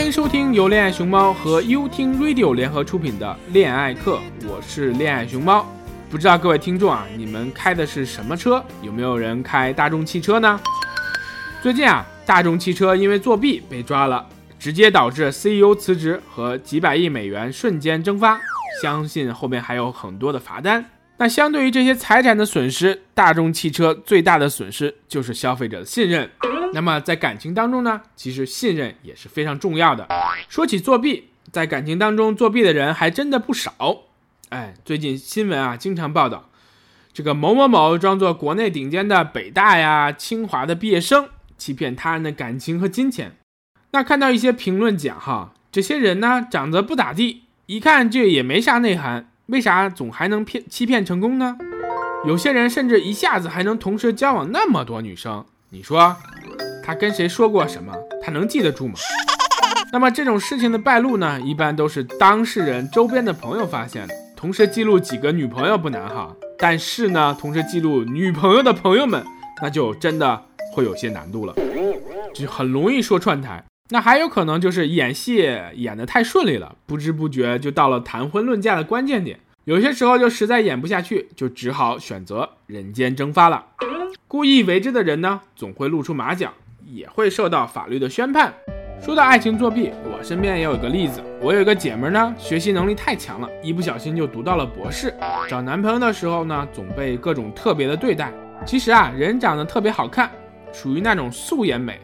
欢迎收听由恋爱熊猫和优听 Radio 联合出品的恋爱课，我是恋爱熊猫。不知道各位听众啊，你们开的是什么车？有没有人开大众汽车呢？最近啊，大众汽车因为作弊被抓了，直接导致 CEO 辞职和几百亿美元瞬间蒸发。相信后面还有很多的罚单。那相对于这些财产的损失，大众汽车最大的损失就是消费者的信任。那么在感情当中呢，其实信任也是非常重要的。说起作弊，在感情当中作弊的人还真的不少。哎，最近新闻啊经常报道，这个某某某装作国内顶尖的北大呀、清华的毕业生，欺骗他人的感情和金钱。那看到一些评论讲哈，这些人呢长得不咋地，一看这也没啥内涵。为啥总还能骗欺骗成功呢？有些人甚至一下子还能同时交往那么多女生，你说他跟谁说过什么？他能记得住吗？那么这种事情的败露呢，一般都是当事人周边的朋友发现的。同时记录几个女朋友不难哈，但是呢，同时记录女朋友的朋友们，那就真的会有些难度了，就很容易说串台。那还有可能就是演戏演得太顺利了，不知不觉就到了谈婚论嫁的关键点。有些时候就实在演不下去，就只好选择人间蒸发了。故意为之的人呢，总会露出马脚，也会受到法律的宣判。说到爱情作弊，我身边也有个例子。我有一个姐妹呢，学习能力太强了，一不小心就读到了博士。找男朋友的时候呢，总被各种特别的对待。其实啊，人长得特别好看，属于那种素颜美。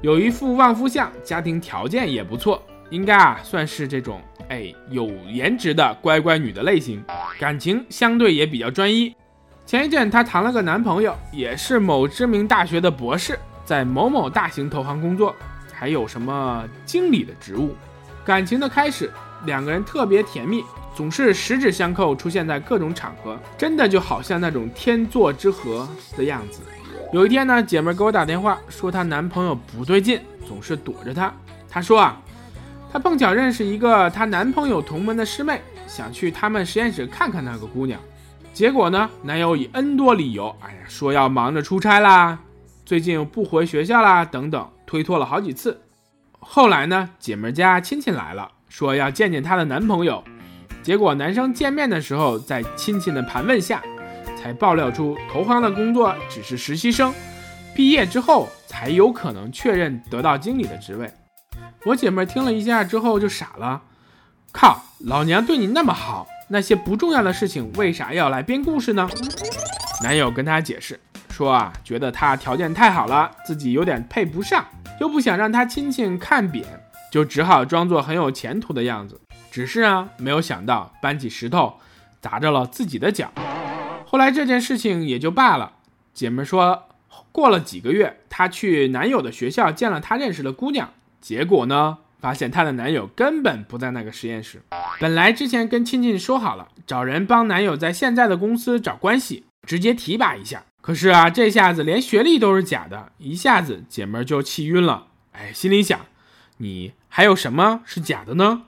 有一副旺夫相，家庭条件也不错，应该啊算是这种哎有颜值的乖乖女的类型，感情相对也比较专一。前一阵她谈了个男朋友，也是某知名大学的博士，在某某大型投行工作，还有什么经理的职务。感情的开始，两个人特别甜蜜，总是十指相扣，出现在各种场合，真的就好像那种天作之合的样子。有一天呢，姐妹给我打电话说她男朋友不对劲，总是躲着她。她说啊，她碰巧认识一个她男朋友同门的师妹，想去他们实验室看看那个姑娘。结果呢，男友以 N 多理由，哎呀，说要忙着出差啦，最近又不回学校啦，等等，推脱了好几次。后来呢，姐妹家亲戚来了，说要见见她的男朋友。结果男生见面的时候，在亲戚的盘问下。才爆料出投行的工作只是实习生，毕业之后才有可能确认得到经理的职位。我姐妹听了一下之后就傻了，靠，老娘对你那么好，那些不重要的事情为啥要来编故事呢？男友跟她解释说啊，觉得她条件太好了，自己有点配不上，又不想让她亲戚看扁，就只好装作很有前途的样子。只是啊，没有想到搬起石头砸着了自己的脚。后来这件事情也就罢了。姐妹说，过了几个月，她去男友的学校见了她认识的姑娘，结果呢，发现她的男友根本不在那个实验室。本来之前跟亲戚说好了，找人帮男友在现在的公司找关系，直接提拔一下。可是啊，这下子连学历都是假的，一下子姐妹就气晕了。哎，心里想，你还有什么是假的呢？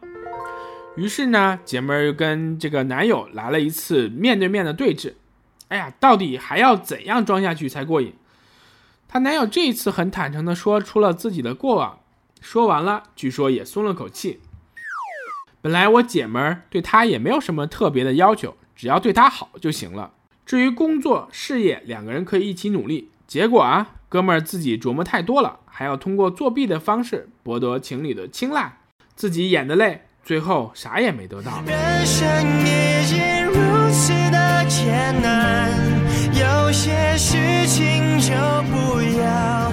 于是呢，姐妹又跟这个男友来了一次面对面的对峙。哎呀，到底还要怎样装下去才过瘾？她男友这一次很坦诚地说出了自己的过往，说完了，据说也松了口气。本来我姐们儿对他也没有什么特别的要求，只要对他好就行了。至于工作事业，两个人可以一起努力。结果啊，哥们儿自己琢磨太多了，还要通过作弊的方式博得情侣的青睐，自己演的累，最后啥也没得到。人生已经如此的艰难，有些事情就不要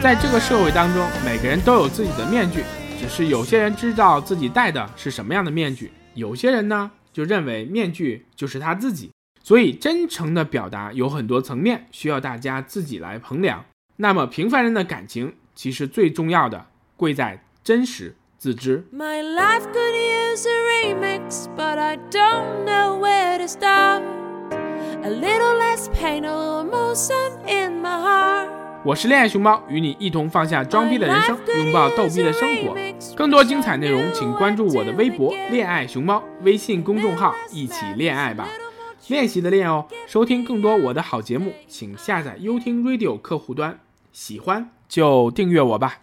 在这个社会当中，每个人都有自己的面具，只是有些人知道自己戴的是什么样的面具，有些人呢就认为面具就是他自己。所以，真诚的表达有很多层面，需要大家自己来衡量。那么，平凡人的感情其实最重要的，贵在真实自知。My life could use a remix, but I don't know where to start. A little less pain, a little emotion in my heart. 我是恋爱熊猫，与你一同放下装逼的人生，拥抱逗逼的生活。更多精彩内容，请关注我的微博“恋爱熊猫”微信公众号，一起恋爱吧。练习的练哦，收听更多我的好节目，请下载优听 Radio 客户端，喜欢就订阅我吧。